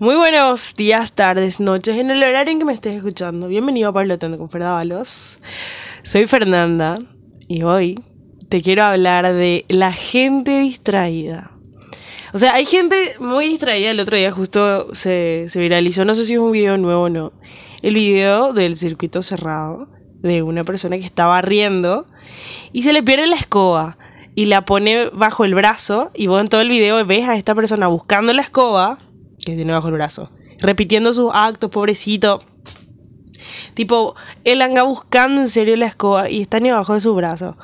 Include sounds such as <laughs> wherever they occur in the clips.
Muy buenos días, tardes, noches, en el horario en que me estés escuchando. Bienvenido a Parlotando con Ferdabalos. Soy Fernanda y hoy te quiero hablar de la gente distraída. O sea, hay gente muy distraída. El otro día justo se, se viralizó, no sé si es un video nuevo o no, el video del circuito cerrado de una persona que estaba riendo y se le pierde la escoba y la pone bajo el brazo y vos en todo el video ves a esta persona buscando la escoba que tiene bajo el brazo, repitiendo sus actos, pobrecito. Tipo, él anda buscando en serio la escoba y está ni abajo de su brazo.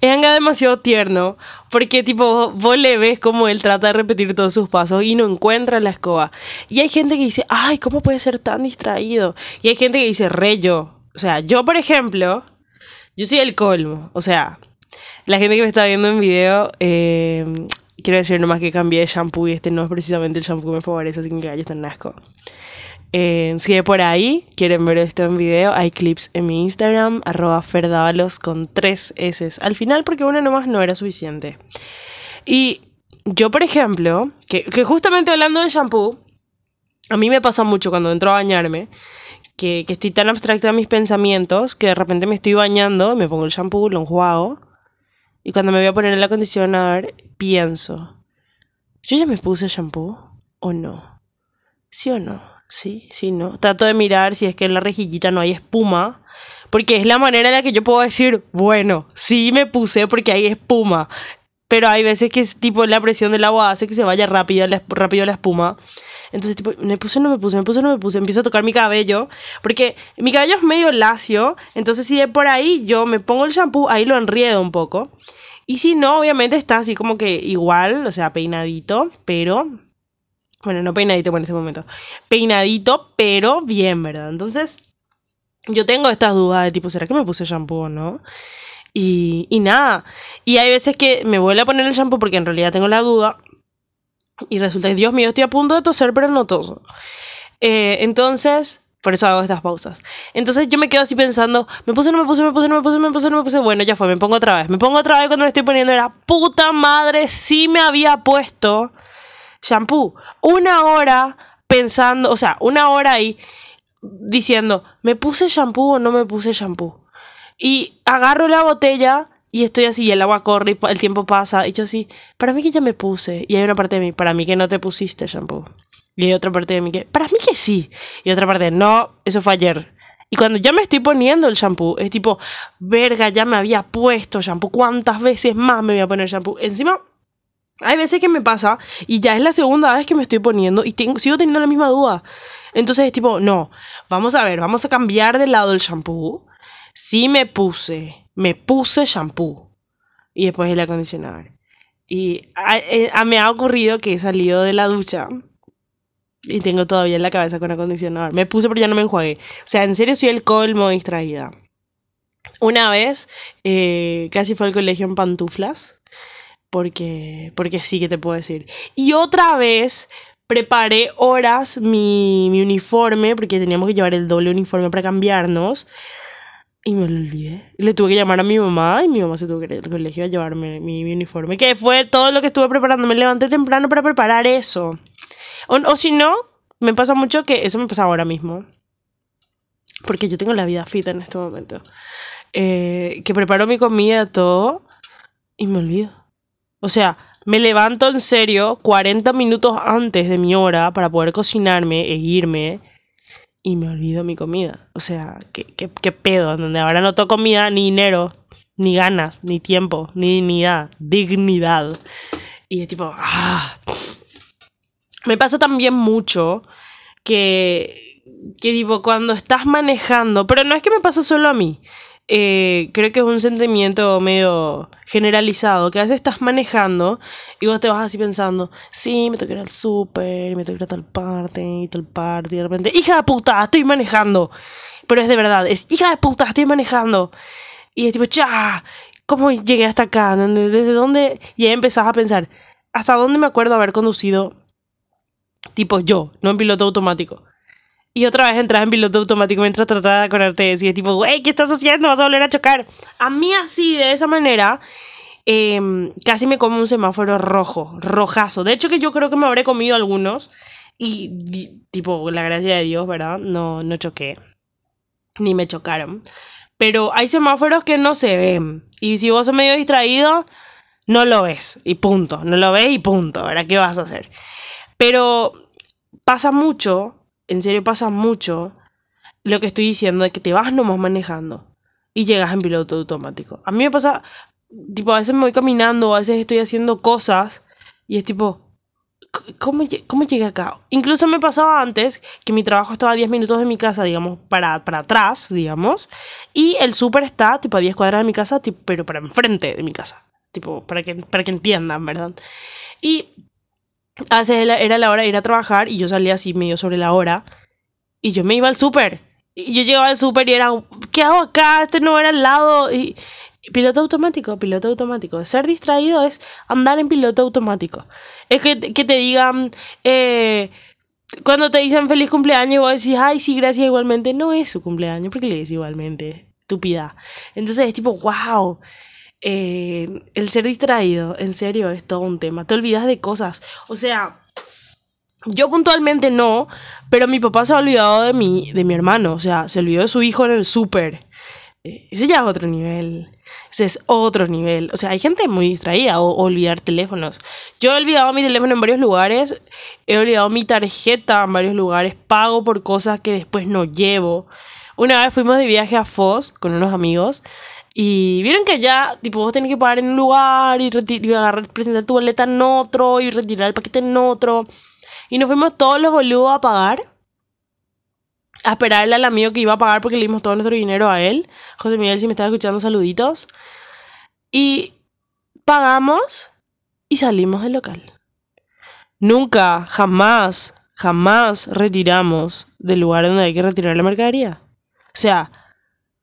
Es anga demasiado tierno, porque tipo, vos le ves como él trata de repetir todos sus pasos y no encuentra la escoba. Y hay gente que dice, ay, ¿cómo puede ser tan distraído? Y hay gente que dice, re yo. O sea, yo por ejemplo, yo soy el colmo. O sea, la gente que me está viendo en video, eh, quiero decir nomás que cambié de shampoo y este no es precisamente el shampoo que me favorece, así que está en asco. Eh, si de por ahí quieren ver esto en video, hay clips en mi Instagram, arroba ferdavalos con tres S al final, porque una nomás no era suficiente. Y yo, por ejemplo, que, que justamente hablando de shampoo, a mí me pasa mucho cuando entro a bañarme, que, que estoy tan abstracta en mis pensamientos, que de repente me estoy bañando, me pongo el shampoo, lo enjuago, y cuando me voy a poner el acondicionador, pienso, ¿yo ya me puse shampoo o no? ¿Sí o no? Sí, sí, no. Trato de mirar si es que en la rejillita no hay espuma, porque es la manera en la que yo puedo decir, bueno, sí me puse porque hay espuma. Pero hay veces que es tipo la presión del agua hace que se vaya rápido la, rápido la espuma. Entonces, tipo, me puse, no me puse, me puse, no me puse. Empiezo a tocar mi cabello. Porque mi cabello es medio lacio. Entonces, si de por ahí yo me pongo el shampoo, ahí lo enriedo un poco. Y si no, obviamente está así como que igual, o sea, peinadito, pero. Bueno, no peinadito en este momento. Peinadito, pero bien, ¿verdad? Entonces, yo tengo estas dudas de tipo, ¿será que me puse shampoo o no? Y, y nada. Y hay veces que me vuelvo a poner el shampoo porque en realidad tengo la duda. Y resulta que, Dios mío, estoy a punto de toser, pero no toso. Eh, entonces, por eso hago estas pausas. Entonces yo me quedo así pensando, me puse, no me puse, me puse, no me puse, me puse, no me puse. Bueno, ya fue, me pongo otra vez. Me pongo otra vez cuando me estoy poniendo. Era puta madre, sí me había puesto shampoo. Una hora pensando, o sea, una hora ahí diciendo, ¿me puse shampoo o no me puse shampoo? Y agarro la botella y estoy así, y el agua corre y el tiempo pasa. Y yo así, para mí que ya me puse. Y hay una parte de mí, para mí que no te pusiste shampoo. Y hay otra parte de mí que, para mí que sí. Y otra parte, no, eso fue ayer. Y cuando ya me estoy poniendo el shampoo, es tipo, verga, ya me había puesto shampoo. ¿Cuántas veces más me voy a poner shampoo? Encima, hay veces que me pasa y ya es la segunda vez que me estoy poniendo y tengo, sigo teniendo la misma duda. Entonces es tipo, no, vamos a ver, vamos a cambiar de lado el shampoo. Sí me puse, me puse shampoo y después el acondicionador. Y a, a, me ha ocurrido que he salido de la ducha y tengo todavía la cabeza con acondicionador. Me puse pero ya no me enjuagué. O sea, en serio soy el colmo distraída. Una vez eh, casi fue al colegio en pantuflas. Porque, porque sí que te puedo decir. Y otra vez preparé horas mi, mi uniforme, porque teníamos que llevar el doble uniforme para cambiarnos. Y me lo olvidé. Le tuve que llamar a mi mamá y mi mamá se tuvo que ir al colegio a llevarme mi, mi, uniforme. Que fue todo lo que estuve preparando. Me levanté temprano para preparar eso. O, o si no, me pasa mucho que eso me pasa ahora mismo. Porque yo tengo la vida fit en este momento. Eh, que preparo mi comida, todo, y me olvido. O sea, me levanto en serio 40 minutos antes de mi hora para poder cocinarme e irme y me olvido mi comida. O sea, ¿qué, qué, qué pedo? Donde ahora no tengo comida, ni dinero, ni ganas, ni tiempo, ni dignidad, dignidad. Y es tipo, ah. Me pasa también mucho que, que tipo, cuando estás manejando, pero no es que me pasa solo a mí. Eh, creo que es un sentimiento medio generalizado, que a veces estás manejando y vos te vas así pensando, sí, me tengo que ir al súper, me tengo que ir a tal parte y tal parte, y de repente, hija de puta, estoy manejando. Pero es de verdad, es hija de puta, estoy manejando. Y es tipo, ya, ¿cómo llegué hasta acá? ¿Desde dónde? Y ahí empezás a pensar, ¿hasta dónde me acuerdo haber conducido? Tipo yo, no en piloto automático. Y otra vez entras en piloto automático mientras tratas de acordarte y es tipo, güey, ¿qué estás haciendo? Vas a volver a chocar. A mí así, de esa manera, eh, casi me como un semáforo rojo, rojazo. De hecho que yo creo que me habré comido algunos Y tipo, la gracia de Dios, ¿verdad? No, no choqué. Ni me chocaron. Pero hay semáforos que no se ven. Y si vos sos medio distraído, no lo ves. Y punto. No lo ves y punto. ¿Verdad? ¿Qué vas a hacer? Pero pasa mucho, en serio pasa mucho, lo que estoy diciendo de que te vas nomás manejando y llegas en piloto automático. A mí me pasa, tipo, a veces me voy caminando, a veces estoy haciendo cosas y es tipo, ¿cómo, cómo llegué acá? Incluso me pasaba antes que mi trabajo estaba a 10 minutos de mi casa, digamos, para, para atrás, digamos, y el súper está, tipo, a 10 cuadras de mi casa, tipo, pero para enfrente de mi casa, tipo, para que, para que entiendan, ¿verdad? Y veces era la hora de ir a trabajar y yo salía así medio sobre la hora y yo me iba al súper y yo llegaba al súper y era, ¿qué hago acá? Este no era al lado. Y, piloto automático, piloto automático. Ser distraído es andar en piloto automático. Es que, que te digan, eh, cuando te dicen feliz cumpleaños, vos decís, ay, sí, gracias igualmente. No es su cumpleaños, porque le dices igualmente. Estúpida. Entonces es tipo, wow. Eh, el ser distraído, en serio, es todo un tema. Te olvidas de cosas. O sea, yo puntualmente no, pero mi papá se ha olvidado de mi, de mi hermano, o sea, se olvidó de su hijo en el súper. Eh, ese ya es otro nivel. Ese es otro nivel. O sea, hay gente muy distraída o, olvidar teléfonos. Yo he olvidado mi teléfono en varios lugares. He olvidado mi tarjeta en varios lugares. Pago por cosas que después no llevo. Una vez fuimos de viaje a Foz con unos amigos. Y vieron que ya, tipo, vos tenés que pagar en un lugar y, y agarrar, presentar tu boleta en otro y retirar el paquete en otro. Y nos fuimos todos los boludos a pagar. A esperarle al amigo que iba a pagar porque le dimos todo nuestro dinero a él. José Miguel, si me estás escuchando, saluditos. Y pagamos y salimos del local. Nunca, jamás, jamás retiramos del lugar donde hay que retirar la mercadería. O sea,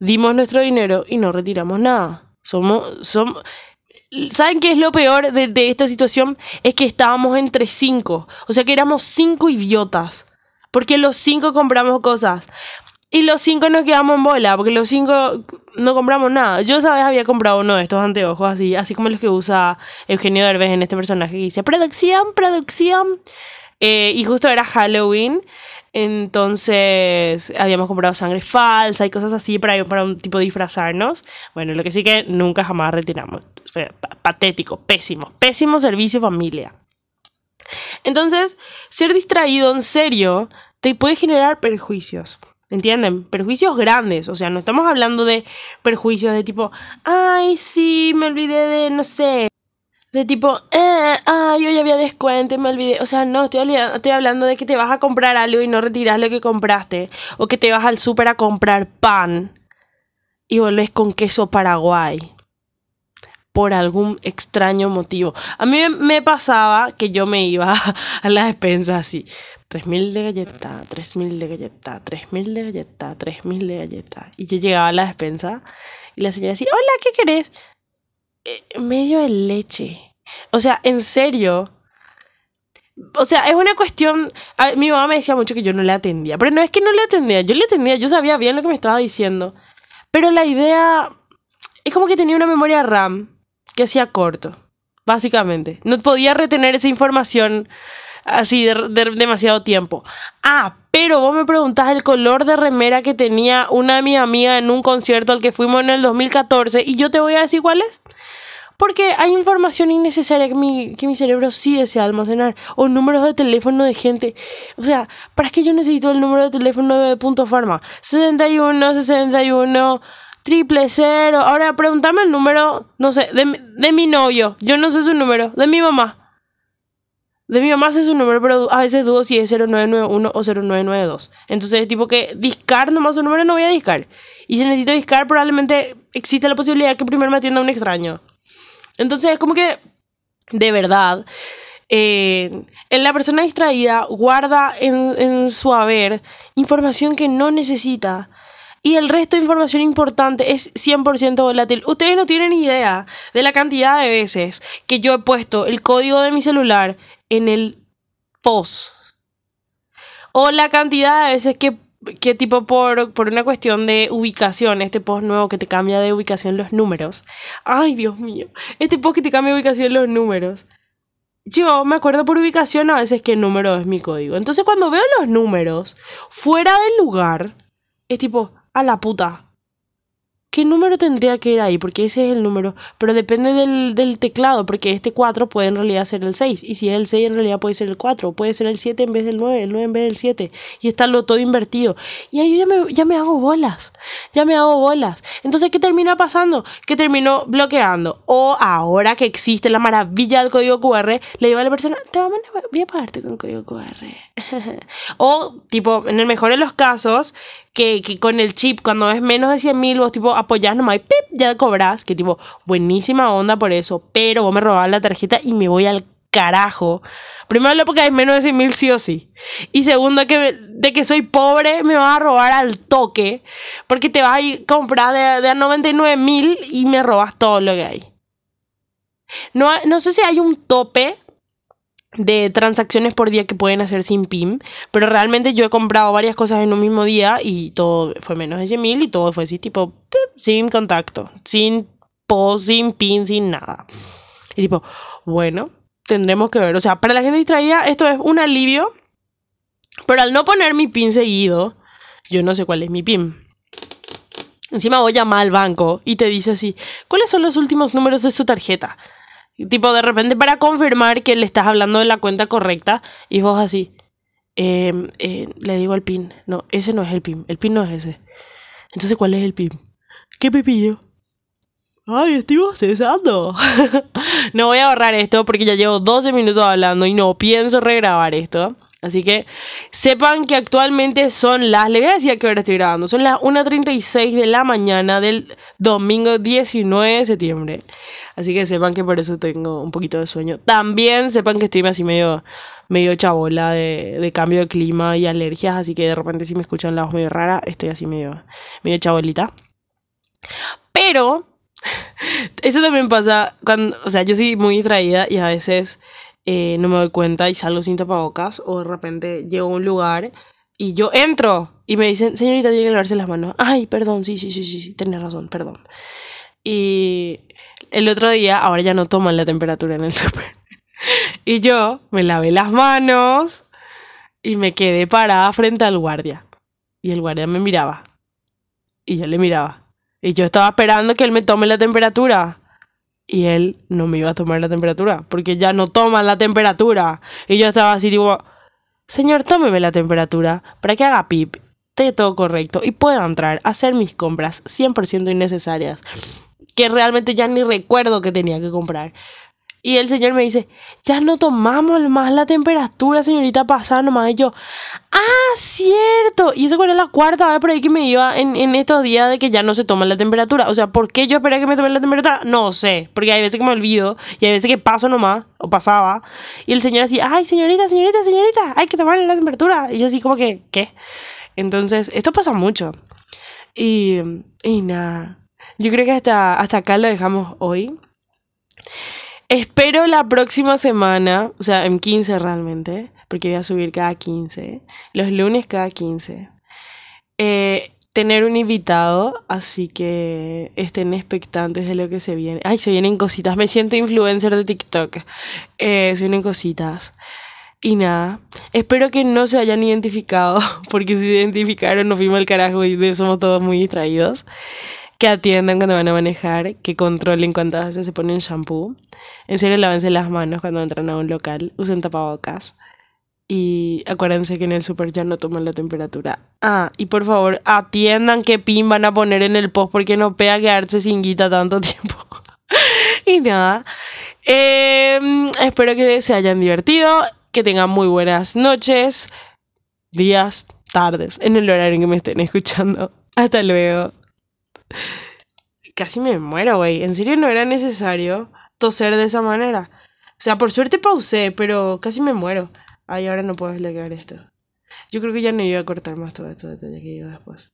dimos nuestro dinero y no retiramos nada. Somos, somos, ¿Saben qué es lo peor de, esta situación? Es que estábamos entre cinco. O sea que éramos cinco idiotas. Porque los cinco compramos cosas. Y los cinco nos quedamos en bola, porque los cinco no compramos nada. Yo, ¿sabes? Había comprado uno de estos anteojos así, así como los que usa Eugenio Derbez en este personaje que dice, producción, producción. Eh, y justo era Halloween. Entonces habíamos comprado sangre falsa y cosas así para, para un tipo disfrazarnos. Bueno, lo que sí que nunca jamás retiramos. Patético, pésimo, pésimo servicio familia. Entonces, ser distraído en serio te puede generar perjuicios. ¿Entienden? Perjuicios grandes. O sea, no estamos hablando de perjuicios de tipo, ay, sí, me olvidé de, no sé, de tipo, eh, yo ya había descuento y me olvidé. O sea, no, estoy, estoy hablando de que te vas a comprar algo y no retiras lo que compraste. O que te vas al súper a comprar pan y volvés con queso paraguay. Por algún extraño motivo. A mí me pasaba que yo me iba <laughs> a la despensa así. 3.000 de galleta, 3.000 de galleta, 3.000 de galleta, 3.000 de galleta. Y yo llegaba a la despensa y la señora decía, hola, ¿qué querés? Eh, medio de leche. O sea, en serio. O sea, es una cuestión. mi mamá me decía mucho que yo no le atendía. Pero no es que no le atendía. Yo le atendía. Yo sabía bien lo que me estaba diciendo. Pero la idea. Es como que tenía una memoria RAM que hacía corto. Básicamente. No podía retener esa información así de, demasiado tiempo. Ah, pero vos me preguntás el color de remera que tenía una de mis amigas en un concierto al que fuimos en el 2014 y yo te voy a decir cuál es. Porque hay información innecesaria que mi, que mi cerebro sí desea almacenar. O números de teléfono de gente. O sea, ¿para qué yo necesito el número de teléfono de Punto Farma? 61, 61, triple cero. Ahora pregúntame el número, no sé, de, de mi novio. Yo no sé su número. De mi mamá. De mi mamá sé su número, pero a veces dudo si es 0991 o 0992. Entonces, tipo que discar nomás su número no voy a discar. Y si necesito discar, probablemente existe la posibilidad que primero me atienda un extraño. Entonces es como que, de verdad, eh, la persona distraída guarda en, en su haber información que no necesita y el resto de información importante es 100% volátil. Ustedes no tienen idea de la cantidad de veces que yo he puesto el código de mi celular en el post. O la cantidad de veces que que tipo por, por una cuestión de ubicación, este post nuevo que te cambia de ubicación los números. Ay, Dios mío. Este post que te cambia de ubicación los números. yo me acuerdo por ubicación a veces qué número es mi código. Entonces cuando veo los números fuera del lugar, es tipo, a la puta, ¿qué número tendría que ir ahí? Porque ese es el número, pero depende del, teclado, porque este 4 puede en realidad ser el 6, y si es el 6 en realidad puede ser el 4, puede ser el 7 en vez del 9, el 9 en vez del 7, y está lo todo invertido. Y ahí ya me, ya me hago bolas, ya me hago bolas. Entonces, ¿qué termina pasando? Que termino bloqueando. O ahora que existe la maravilla del código QR, le digo a la persona, te voy a pagarte con código QR. <laughs> o, tipo, en el mejor de los casos, que, con el chip, cuando es menos de 100 mil, vos tipo apoyás nomás y ya cobras. Que tipo, buenísima onda por eso. Pero vos me robás la tarjeta y me voy al carajo. Primero, porque hay menos de 100 mil sí o sí. Y segundo, que de que soy pobre, me vas a robar al toque. Porque te vas a comprar de, de a 99 mil y me robas todo lo que hay. No, no sé si hay un tope de transacciones por día que pueden hacer sin PIN, pero realmente yo he comprado varias cosas en un mismo día y todo fue menos de 100 mil y todo fue así tipo sin contacto, sin post, sin PIN, sin nada. Y tipo, bueno, tendremos que ver, o sea, para la gente distraída esto es un alivio, pero al no poner mi PIN seguido, yo no sé cuál es mi PIN. Encima voy a llamar al banco y te dice así, ¿cuáles son los últimos números de su tarjeta? Tipo, de repente para confirmar que le estás hablando de la cuenta correcta y vos así, em, eh, le digo al PIN, no, ese no es el PIN, el PIN no es ese. Entonces, ¿cuál es el PIN? ¿Qué pepillo? Ay, estoy bostezando. <laughs> no voy a borrar esto porque ya llevo 12 minutos hablando y no pienso regrabar esto. Así que sepan que actualmente son las, le voy a decir a qué hora estoy grabando, son las 1.36 de la mañana del domingo 19 de septiembre. Así que sepan que por eso tengo un poquito de sueño. También sepan que estoy así medio, medio chabola de, de cambio de clima y alergias, así que de repente si me escuchan la voz medio rara, estoy así medio, medio chabolita. Pero <laughs> eso también pasa cuando, o sea, yo soy muy distraída y a veces eh, no me doy cuenta y salgo sin tapabocas o de repente llego a un lugar y yo entro y me dicen, señorita, tiene que lavarse las manos. Ay, perdón, sí, sí, sí, sí, tenés razón, perdón. Y el otro día, ahora ya no toman la temperatura en el <laughs> súper. y yo me lavé las manos y me quedé parada frente al guardia. Y el guardia me miraba. Y yo le miraba. Y yo estaba esperando que él me tome la temperatura y él no me iba a tomar la temperatura, porque ya no toman la temperatura. Y yo estaba así, tipo, señor, tómeme la temperatura para que haga pip, esté todo correcto y pueda entrar a hacer mis compras 100% innecesarias, que realmente ya ni recuerdo que tenía que comprar. Y el señor me dice, ya no tomamos más la temperatura, señorita, pasada nomás. Y yo, ah, cierto. Y eso fue la cuarta vez por ahí que me iba en, en, estos días de que ya no se toma la temperatura. O sea, ¿por qué yo esperé que me tome la temperatura? No sé. Porque hay veces que me olvido y hay veces que paso nomás, o pasaba. Y el señor así, ay, señorita, señorita, señorita, hay que tomar la temperatura. Y yo así como que, ¿qué? Entonces, esto pasa mucho. Y, y nada. Yo creo que hasta, hasta acá lo dejamos hoy. Espero la próxima semana, o sea, en 15 realmente, porque voy a subir cada 15, los lunes cada 15, eh, tener un invitado, así que estén expectantes de lo que se viene. Ay, se vienen cositas, me siento influencer de TikTok, eh, se vienen cositas. Y nada, espero que no se hayan identificado, <laughs> porque si se identificaron nos fuimos al carajo y somos todos muy distraídos que atiendan cuando van a manejar, que controlen cuántas veces se ponen shampoo. En serio, lávense las manos cuando entran a un local, usen tapabocas. Y acuérdense que en el super ya no toman la temperatura. Ah, y por favor, atiendan qué pin van a poner en el post porque no pega quedarse sin guita tanto <laughs> tiempo. y nada, em, espero que se hayan divertido, que tengan muy buenas noches, días, tardes, en el horario en que me estén escuchando. Hasta luego. Casi me muero, güey. En serio no era necesario toser de esa manera. O sea, por suerte pausé, pero casi me muero. Ay, ahora no puedo explicar esto. Yo creo que ya no iba a cortar más todo esto detalles que iba después.